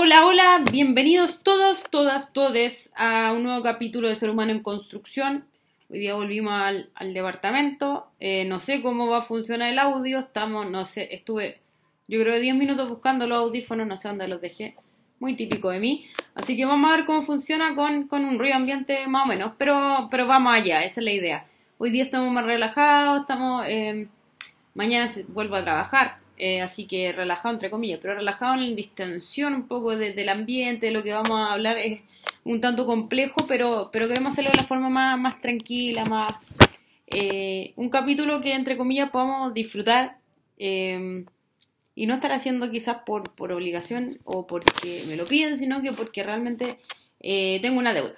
Hola, hola, bienvenidos todos, todas, todes a un nuevo capítulo de Ser Humano en Construcción. Hoy día volvimos al, departamento. Eh, no sé cómo va a funcionar el audio. Estamos, no sé, estuve yo creo 10 minutos buscando los audífonos, no sé dónde los dejé. Muy típico de mí. Así que vamos a ver cómo funciona con, un ruido ambiente más o menos. Pero, pero vamos allá, esa es la idea. Hoy día estamos más relajados, estamos... Eh, mañana vuelvo a trabajar. Eh, así que relajado entre comillas, pero relajado en la distensión un poco del ambiente, de lo que vamos a hablar es un tanto complejo, pero, pero queremos hacerlo de la forma más, más tranquila, más... Eh, un capítulo que entre comillas podamos disfrutar eh, y no estar haciendo quizás por, por obligación o porque me lo piden, sino que porque realmente tengo una deuda.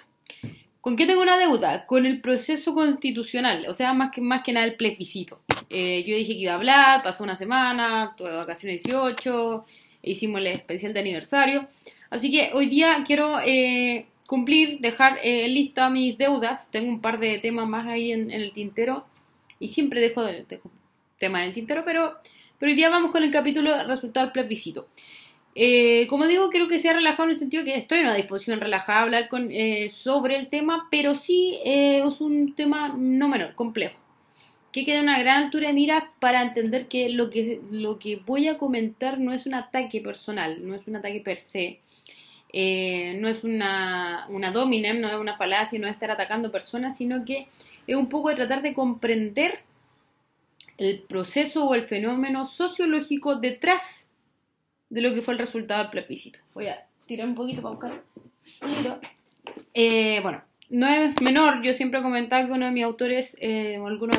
¿Con qué tengo una deuda? Con el proceso constitucional, o sea, más que, más que nada el plebiscito. Eh, yo dije que iba a hablar, pasó una semana, tuve vacaciones 18, hicimos el especial de aniversario. Así que hoy día quiero eh, cumplir, dejar eh, lista mis deudas. Tengo un par de temas más ahí en, el tintero y siempre dejo, dejo temas en el tintero, pero, pero hoy día vamos con el capítulo resultado del plebiscito. Eh, como digo, creo que sea relajado en el sentido que estoy en una disposición relajada a hablar con, sobre el tema, pero sí es un tema no menor, complejo. Que queda una gran altura de mira para entender que lo, que lo que voy a comentar no es un ataque personal, no es un ataque per se, no es una, una dominem, no es una falacia, no es estar atacando personas, sino que es un poco de tratar de comprender el proceso o el fenómeno sociológico detrás de lo que fue el resultado del plebiscito. Voy a tirar un poquito para buscar eh, bueno, no es menor, yo siempre he comentado que uno de mis autores, eh, o algunos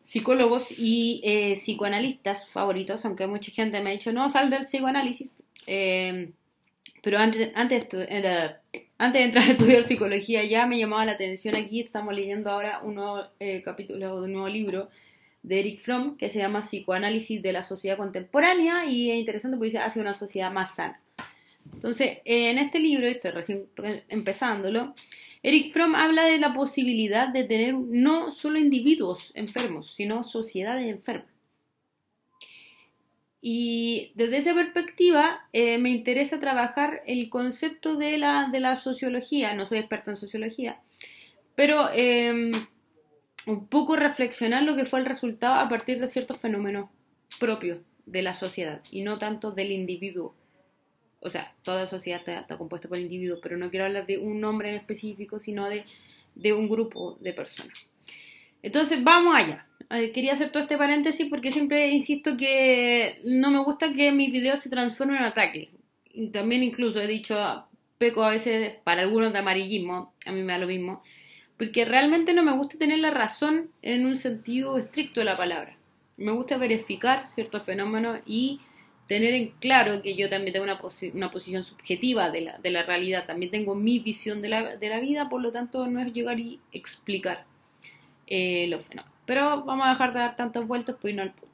psicólogos y eh, psicoanalistas favoritos, aunque mucha gente me ha dicho, no, sal del psicoanálisis, pero antes, antes, antes de entrar a estudiar psicología ya me llamaba la atención aquí, estamos leyendo ahora un nuevo capítulo de un nuevo libro de Eric Fromm, que se llama Psicoanálisis de la Sociedad Contemporánea, y es interesante porque dice hacia una sociedad más sana. Entonces, en este libro, estoy recién empezándolo, Eric Fromm habla de la posibilidad de tener no solo individuos enfermos, sino sociedades enfermas. Y desde esa perspectiva eh, me interesa trabajar el concepto de la, de la sociología, no soy experta en sociología, pero em, un poco reflexionar lo que fue el resultado a partir de ciertos fenómenos propios de la sociedad y no tanto del individuo. O sea, toda sociedad está, compuesta por el individuo, pero no quiero hablar de un nombre en específico, sino de, de un grupo de personas. Entonces, vamos allá. Eh, quería hacer todo este paréntesis porque siempre insisto que no me gusta que mis videos se transformen en ataque. Y también incluso he dicho, peco a veces para algunos de amarillismo, a mí me da lo mismo porque realmente no me gusta tener la razón en un sentido estricto de la palabra. Me gusta verificar ciertos fenómenos y tener en claro que yo también tengo una, una posición subjetiva de la, de la, realidad, también tengo mi visión de la, de la, vida, por lo tanto no es llegar y explicar eh, los fenómenos. Pero vamos a dejar de dar tantas vueltas pues no al punto.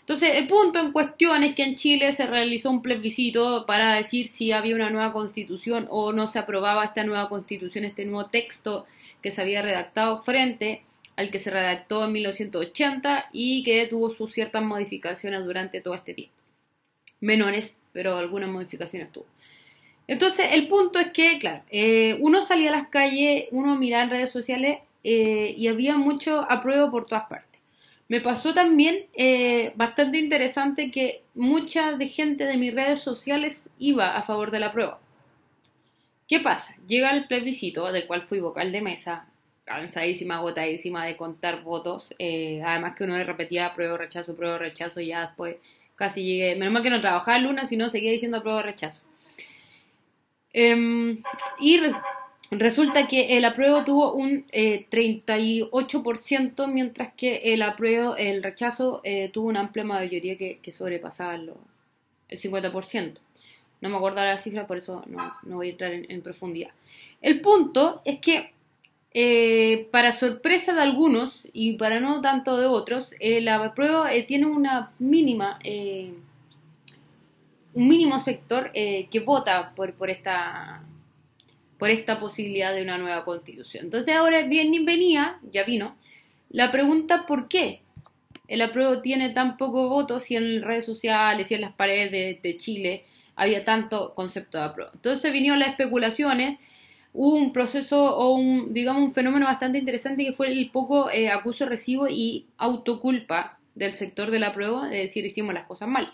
Entonces, el punto en cuestión es que en Chile se realizó un plebiscito para decir si había una nueva constitución o no se aprobaba esta nueva constitución, este nuevo texto que se había redactado frente al que se redactó en 1980 y que tuvo sus ciertas modificaciones durante todo este tiempo. Menores, pero algunas modificaciones tuvo. Entonces, el punto es que, claro, eh, uno salía a las calles, uno miraba en redes sociales eh, y había mucho apruebo por todas partes. Me pasó también eh, bastante interesante que mucha de gente de mis redes sociales iba a favor de la prueba. ¿Qué pasa? Llega el plebiscito, del cual fui vocal de mesa, cansadísima, agotadísima de contar votos. Además que uno repetía prueba, rechazo, prueba, rechazo, y ya después casi llegué. Menos mal que no trabajaba el lunes, sino seguía diciendo prueba, rechazo. Em, y resulta que el apruebo tuvo un 38%, eh, mientras que el apruebo, el rechazo eh, tuvo una amplia mayoría que, sobrepasaba el 50%. No me acuerdo la cifra, por eso no, voy a entrar en, profundidad. El punto es que, eh, para sorpresa de algunos y para no tanto de otros, eh, la prueba eh, tiene una mínima, un mínimo sector que vota por, esta, por esta posibilidad de una nueva constitución. Entonces ahora bien venía, ya vino, la pregunta ¿por qué? El apruebo tiene tan poco votos y en redes sociales y en las paredes de Chile había tanto concepto de apruebo. Entonces vinieron las especulaciones, hubo un proceso o un, digamos, un fenómeno bastante interesante que fue el poco eh, acuso recibo y autoculpa del sector de la prueba, de decir hicimos las cosas mal.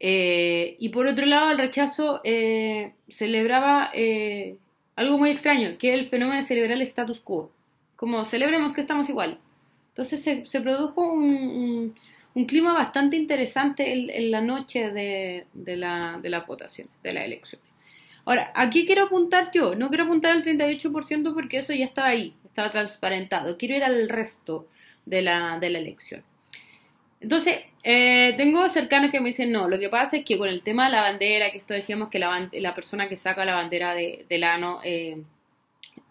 Eh, y por otro lado, el rechazo eh, celebraba algo muy extraño, que el fenómeno de celebrar el status quo. Como celebremos que estamos igual. Entonces se, produjo un, clima bastante interesante en, la noche de, la, de la votación, de la elección. Ahora, aquí quiero apuntar yo, no quiero apuntar al 38% porque eso ya estaba ahí, estaba transparentado. Quiero ir al resto de la, de la elección. Entonces, eh, tengo cercanos que me dicen, no, lo que pasa es que con el tema de la bandera, que esto decíamos que la, la persona que saca la bandera de, del ano eh,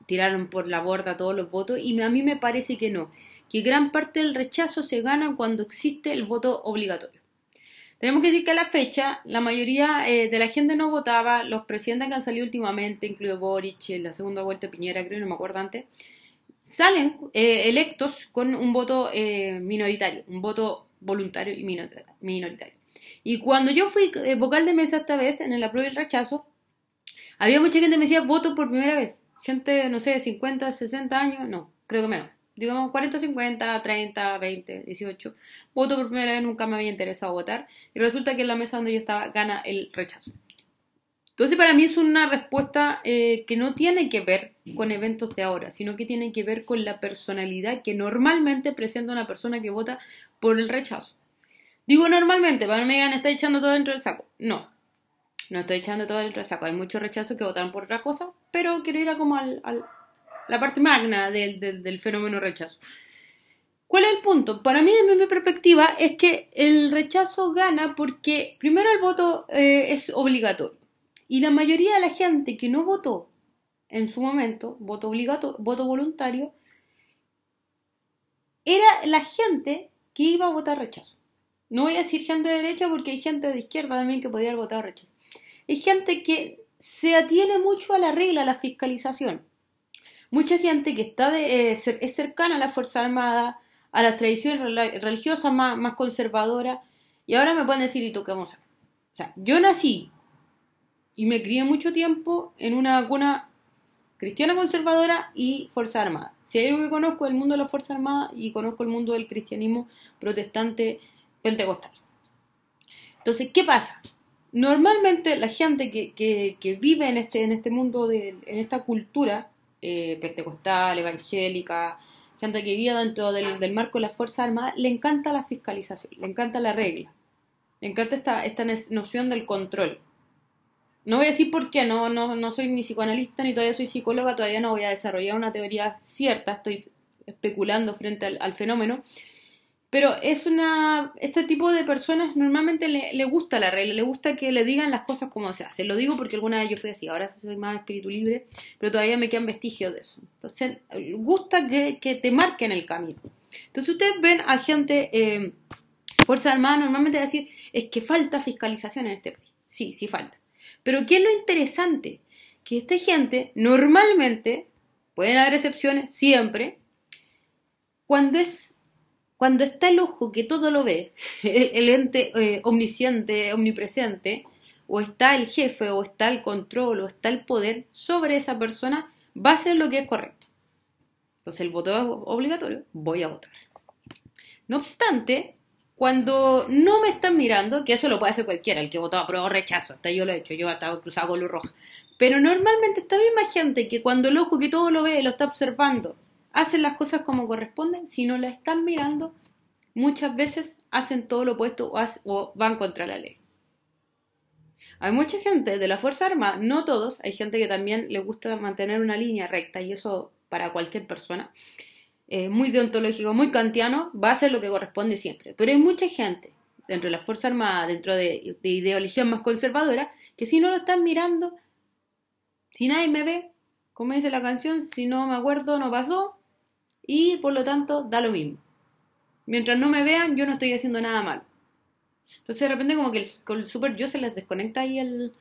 tiraron por la borda todos los votos, y a mí me parece que no, que gran parte del rechazo se gana cuando existe el voto obligatorio. Tenemos que decir que a la fecha la mayoría eh, de la gente no votaba, los presidentes que han salido últimamente, incluido Boric, en la segunda vuelta Piñera, creo, no me acuerdo antes, salen electos con un voto minoritario, un voto voluntario y minoritario. Y cuando yo fui eh, vocal de mesa esta vez, en el apruebo y el rechazo, había mucha gente que me decía voto por primera vez. Gente, no sé, de 50, 60 años, no, creo que menos. Digamos 40, 50, 30, 20, 18. Voto por primera vez, nunca me había interesado votar. Y resulta que en la mesa donde yo estaba gana el rechazo. Entonces para mí es una respuesta eh, que no tiene que ver con eventos de ahora, sino que tiene que ver con la personalidad que normalmente presenta una persona que vota por el rechazo. Digo normalmente, para no me digan, está echando todo dentro del saco. No, no estoy echando todo dentro del saco. Hay muchos rechazos que votan por otra cosa, pero quiero ir a como al, la parte magna del, fenómeno rechazo. ¿Cuál es el punto? Para mí, desde mi perspectiva, es que el rechazo gana porque primero el voto eh, es obligatorio. Y la mayoría de la gente que no votó en su momento, voto obligatorio, voto voluntario, era la gente que iba a votar rechazo. No voy a decir gente de derecha porque hay gente de izquierda también que podría haber votado rechazo. Hay gente que se atiene mucho a la regla, a la fiscalización. Mucha gente que está de, eh, es cercana a la Fuerza Armada, a las tradiciones religiosas más, conservadoras, y ahora me pueden decir, ¿y tú qué vamos a hacer? O sea, yo nací y me crié mucho tiempo en una cuna cristiana conservadora y Fuerza Armada. Si hay algo que conozco el mundo de la Fuerza Armada y conozco el mundo del cristianismo protestante pentecostal. Entonces, ¿qué pasa? Normalmente la gente que, vive en este, este mundo, de, en esta cultura eh, pentecostal, evangélica, gente que vive dentro del, marco de la Fuerza Armada, le encanta la fiscalización, le encanta la regla, le encanta esta, esta noción del control. No voy a decir por qué, no, no, no soy ni psicoanalista ni todavía soy psicóloga, todavía no voy a desarrollar una teoría cierta, estoy especulando frente al, fenómeno. Pero es una. Este tipo de personas normalmente le, gusta la regla, le gusta que le digan las cosas como se hace. Lo digo porque alguna vez yo fui así, ahora soy más espíritu libre, pero todavía me quedan vestigios de eso. Entonces, gusta que, que te marquen el camino. Entonces, ustedes ven a gente, eh, Fuerza Armada, normalmente decir, es que falta fiscalización en este país. Sí, sí falta. Pero ¿qué es lo interesante? Que esta gente normalmente, pueden haber excepciones, siempre, cuando es cuando está el ojo que todo lo ve, el, ente eh, omnisciente, omnipresente, o está el jefe, o está el control, o está el poder sobre esa persona, va a ser lo que es correcto. Entonces el voto es obligatorio, voy a votar. No obstante, cuando no me están mirando, que eso lo puede hacer cualquiera, el que votó a prueba o rechazo, hasta yo lo he hecho, yo he estado cruzado con luz roja. Pero normalmente esta misma gente que cuando el ojo que todo lo ve, lo está observando, hacen las cosas como corresponden, si no la están mirando, muchas veces hacen todo lo opuesto o, van contra la ley. Hay mucha gente de la Fuerza Armada, no todos, hay gente que también le gusta mantener una línea recta y eso para cualquier persona, eh, muy deontológico, muy kantiano, va a ser lo que corresponde siempre. Pero hay mucha gente dentro de la Fuerza Armada, dentro de, ideología más conservadora, que si no lo están mirando, si nadie me ve, como dice la canción, si no me acuerdo, no pasó, y por lo tanto da lo mismo. Mientras no me vean, yo no estoy haciendo nada mal. Entonces de repente como que el, con el super yo se les desconecta ahí el...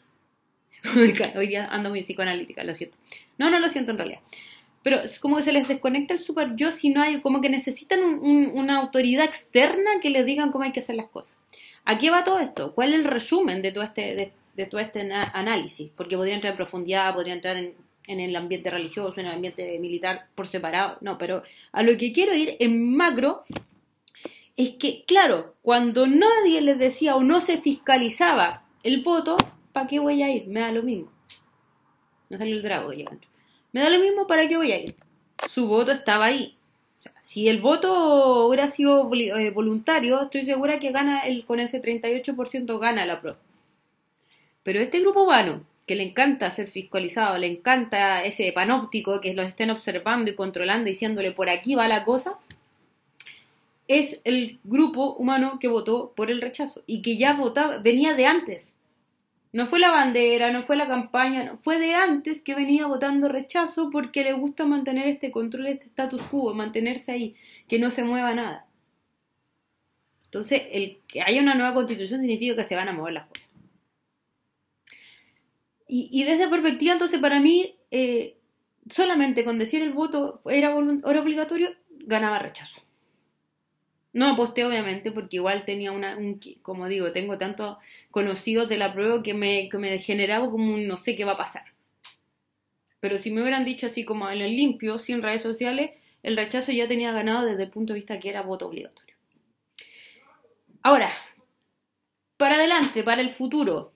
Hoy día ando muy psicoanalítica, lo siento. No, no lo siento en realidad pero es como que se les desconecta el super yo si no hay, como que necesitan una autoridad externa que les digan cómo hay que hacer las cosas. ¿A qué va todo esto? ¿Cuál es el resumen de todo este, de, todo este análisis? Porque podría entrar en profundidad, podría entrar en, en el ambiente religioso, en el ambiente militar por separado, no, pero a lo que quiero ir en macro es que, claro, cuando nadie les decía o no se fiscalizaba el voto, ¿para qué voy a ir? Me da lo mismo. No salió el drago Me da lo mismo para qué voy a ir. Su voto estaba ahí. Si el voto hubiera sido eh, voluntario, estoy segura que gana el, con ese 38% gana la pro. Pero este grupo humano, que le encanta ser fiscalizado, le encanta ese panóptico, que los estén observando y controlando, diciéndole por aquí va la cosa, es el grupo humano que votó por el rechazo y que ya votaba, venía de antes. No fue la bandera, no fue la campaña, no, fue de antes que venía votando rechazo porque le gusta mantener este control, este status quo, mantenerse ahí, que no se mueva nada. Entonces, el que haya una nueva constitución significa que se van a mover las cosas. Y, y de esa perspectiva, entonces, para mí, eh, solamente con decir el voto era, era obligatorio, ganaba rechazo. No aposté, obviamente, porque igual tenía una, un, como digo, tengo tantos conocidos de la prueba que me, que me generaba como un no sé qué va a pasar. Pero si me hubieran dicho así como en el limpio, sin redes sociales, el rechazo ya tenía ganado desde el punto de vista que era voto obligatorio. Ahora, para adelante, para el futuro,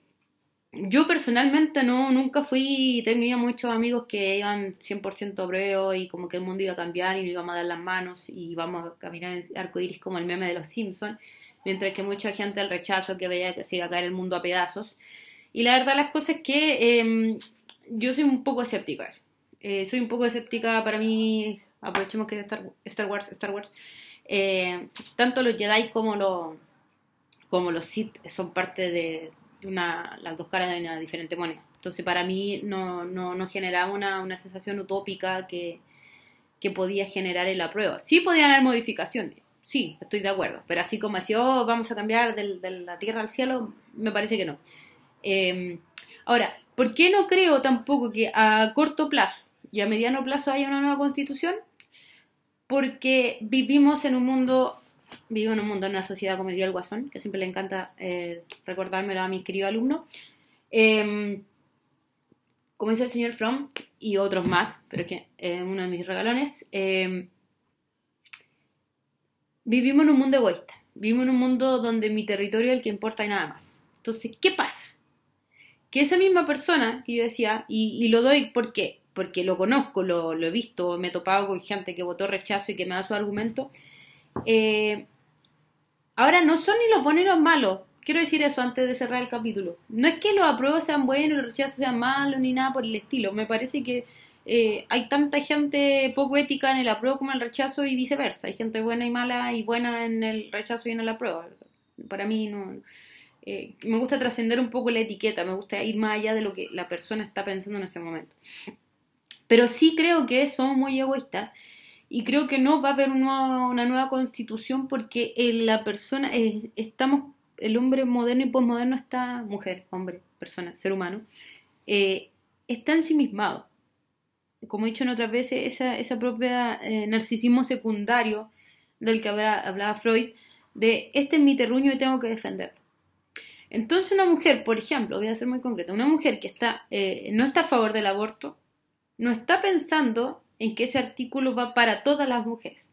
yo personalmente no, nunca fui, tenía muchos amigos que iban 100% obreo y como que el mundo iba a cambiar y nos íbamos a dar las manos y íbamos a caminar en arco iris como el meme de los Simpsons, mientras que mucha gente al rechazo que veía que se iba a caer el mundo a pedazos. Y la verdad las cosas es que em, yo soy un poco escéptica. Eh, soy un poco escéptica para mí, aprovechemos que Star, Star Wars, Star Wars, eh, tanto los Jedi como los, como los Sith son parte de una, las dos caras de una diferente moneda. Entonces para mí no, no, no generaba una, una, sensación utópica que, que podía generar en la prueba. Sí podían haber modificaciones, sí, estoy de acuerdo, pero así como así, oh, vamos a cambiar de la tierra al cielo, me parece que no. Em, ahora, ¿por qué no creo tampoco que a corto plazo y a mediano plazo haya una nueva constitución? Porque vivimos en un mundo vivo en un mundo, en una sociedad como el Guasón, que siempre le encanta eh, recordármelo a mi querido alumno. Em, como dice el señor Fromm y otros más, pero que eh, uno de mis regalones, em, vivimos en un mundo egoísta, vivimos en un mundo donde mi territorio es el que importa y nada más. Entonces, ¿qué pasa? Que esa misma persona que yo decía, y, lo doy porque porque lo conozco, lo, lo, he visto, me he topado con gente que votó rechazo y que me da su argumento, eh, ahora no son ni los buenos ni los malos. Quiero decir eso antes de cerrar el capítulo. No es que los apruebos sean buenos los rechazos sean malos ni nada por el estilo. Me parece que eh, hay tanta gente poco ética en el apruebo como en el rechazo y viceversa. Hay gente buena y mala y buena en el rechazo y en el apruebo. Para mí no. Eh, me gusta trascender un poco la etiqueta, me gusta ir más allá de lo que la persona está pensando en ese momento. Pero sí creo que somos muy egoístas y creo que no va a haber una nueva constitución porque la persona, eh, estamos, el hombre moderno y posmoderno está, mujer, hombre, persona, ser humano, eh, está ensimismado. Como he dicho en otras veces, esa, esa propia eh, narcisismo secundario del que hablaba, Freud, de este es mi terruño y tengo que defenderlo. Entonces una mujer, por ejemplo, voy a ser muy concreta, una mujer que está, no está a favor del aborto, no está pensando en que ese artículo va para todas las mujeres,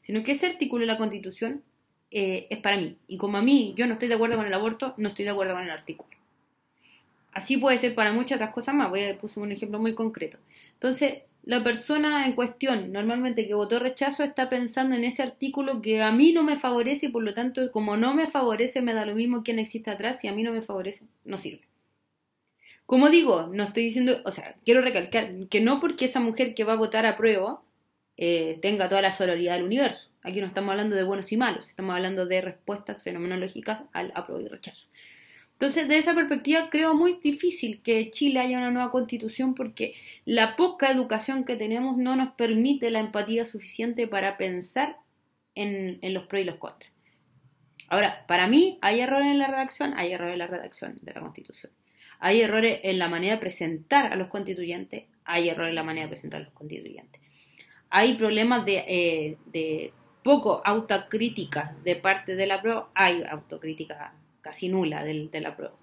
sino que ese artículo de la Constitución eh, es para mí. Y como a mí yo no estoy de acuerdo con el aborto, no estoy de acuerdo con el artículo. Así puede ser para muchas otras cosas más. Voy a poner un ejemplo muy concreto. Entonces, la persona en cuestión, normalmente que votó rechazo, está pensando en ese artículo que a mí no me favorece y por lo tanto, como no me favorece, me da lo mismo quién existe atrás. Si a mí no me favorece, no sirve. Como digo, no estoy diciendo, o sea, quiero recalcar que no porque esa mujer que va a votar a prueba eh, tenga toda la sororidad del universo. Aquí no estamos hablando de buenos y malos, estamos hablando de respuestas fenomenológicas al apruebo y rechazo. Entonces, de esa perspectiva, creo muy difícil que Chile haya una nueva constitución porque la poca educación que tenemos no nos permite la empatía suficiente para pensar en, en los pros y los contras. Ahora, para mí, ¿hay errores en la redacción? Hay errores en la redacción de la constitución. Hay errores en la manera de presentar a los constituyentes, hay errores en la manera de presentar a los constituyentes. Hay problemas de, eh, poco autocrítica de parte de la PRO, hay autocrítica casi nula de, de la PRO.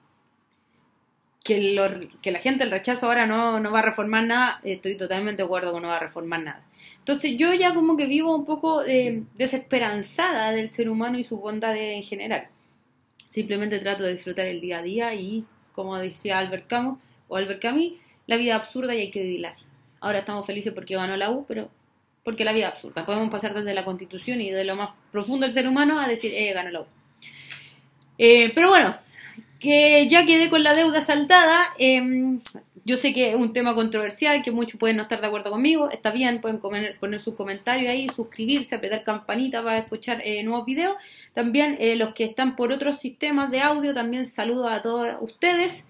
Que, que, la gente el rechazo ahora no, no, va a reformar nada, estoy totalmente de acuerdo con no va a reformar nada. Entonces yo ya como que vivo un poco eh, desesperanzada del ser humano y su bondad en general. Simplemente trato de disfrutar el día a día y, como decía Albert Camus, o Albert Camus, la vida absurda y hay que vivirla así. Ahora estamos felices porque ganó la U, pero porque la vida absurda. Podemos pasar desde la constitución y de lo más profundo del ser humano a decir, eh, ganó la U. Eh, pero bueno, que ya quedé con la deuda saltada. Em, yo sé que es un tema controversial, que muchos pueden no estar de acuerdo conmigo. Está bien, pueden poner sus comentarios ahí, suscribirse, apretar campanita para escuchar eh, nuevos videos. También eh, los que están por otros sistemas de audio, también saludo a todos ustedes.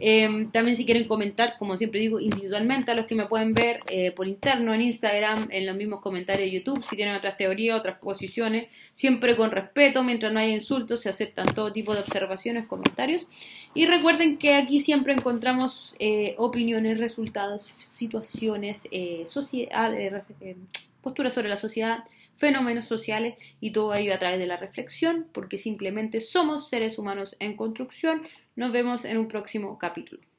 Em, también si quieren comentar, como siempre digo, individualmente a los que me pueden ver eh, por interno en Instagram, en los mismos comentarios de YouTube, si tienen otras teorías, otras posiciones, siempre con respeto, mientras no haya insultos, se aceptan todo tipo de observaciones, comentarios. Y recuerden que aquí siempre encontramos eh, opiniones, resultados, situaciones, eh, posturas sobre la sociedad, fenómenos sociales y todo ello a través de la reflexión, porque simplemente somos seres humanos en construcción. Nos vemos en un próximo capítulo.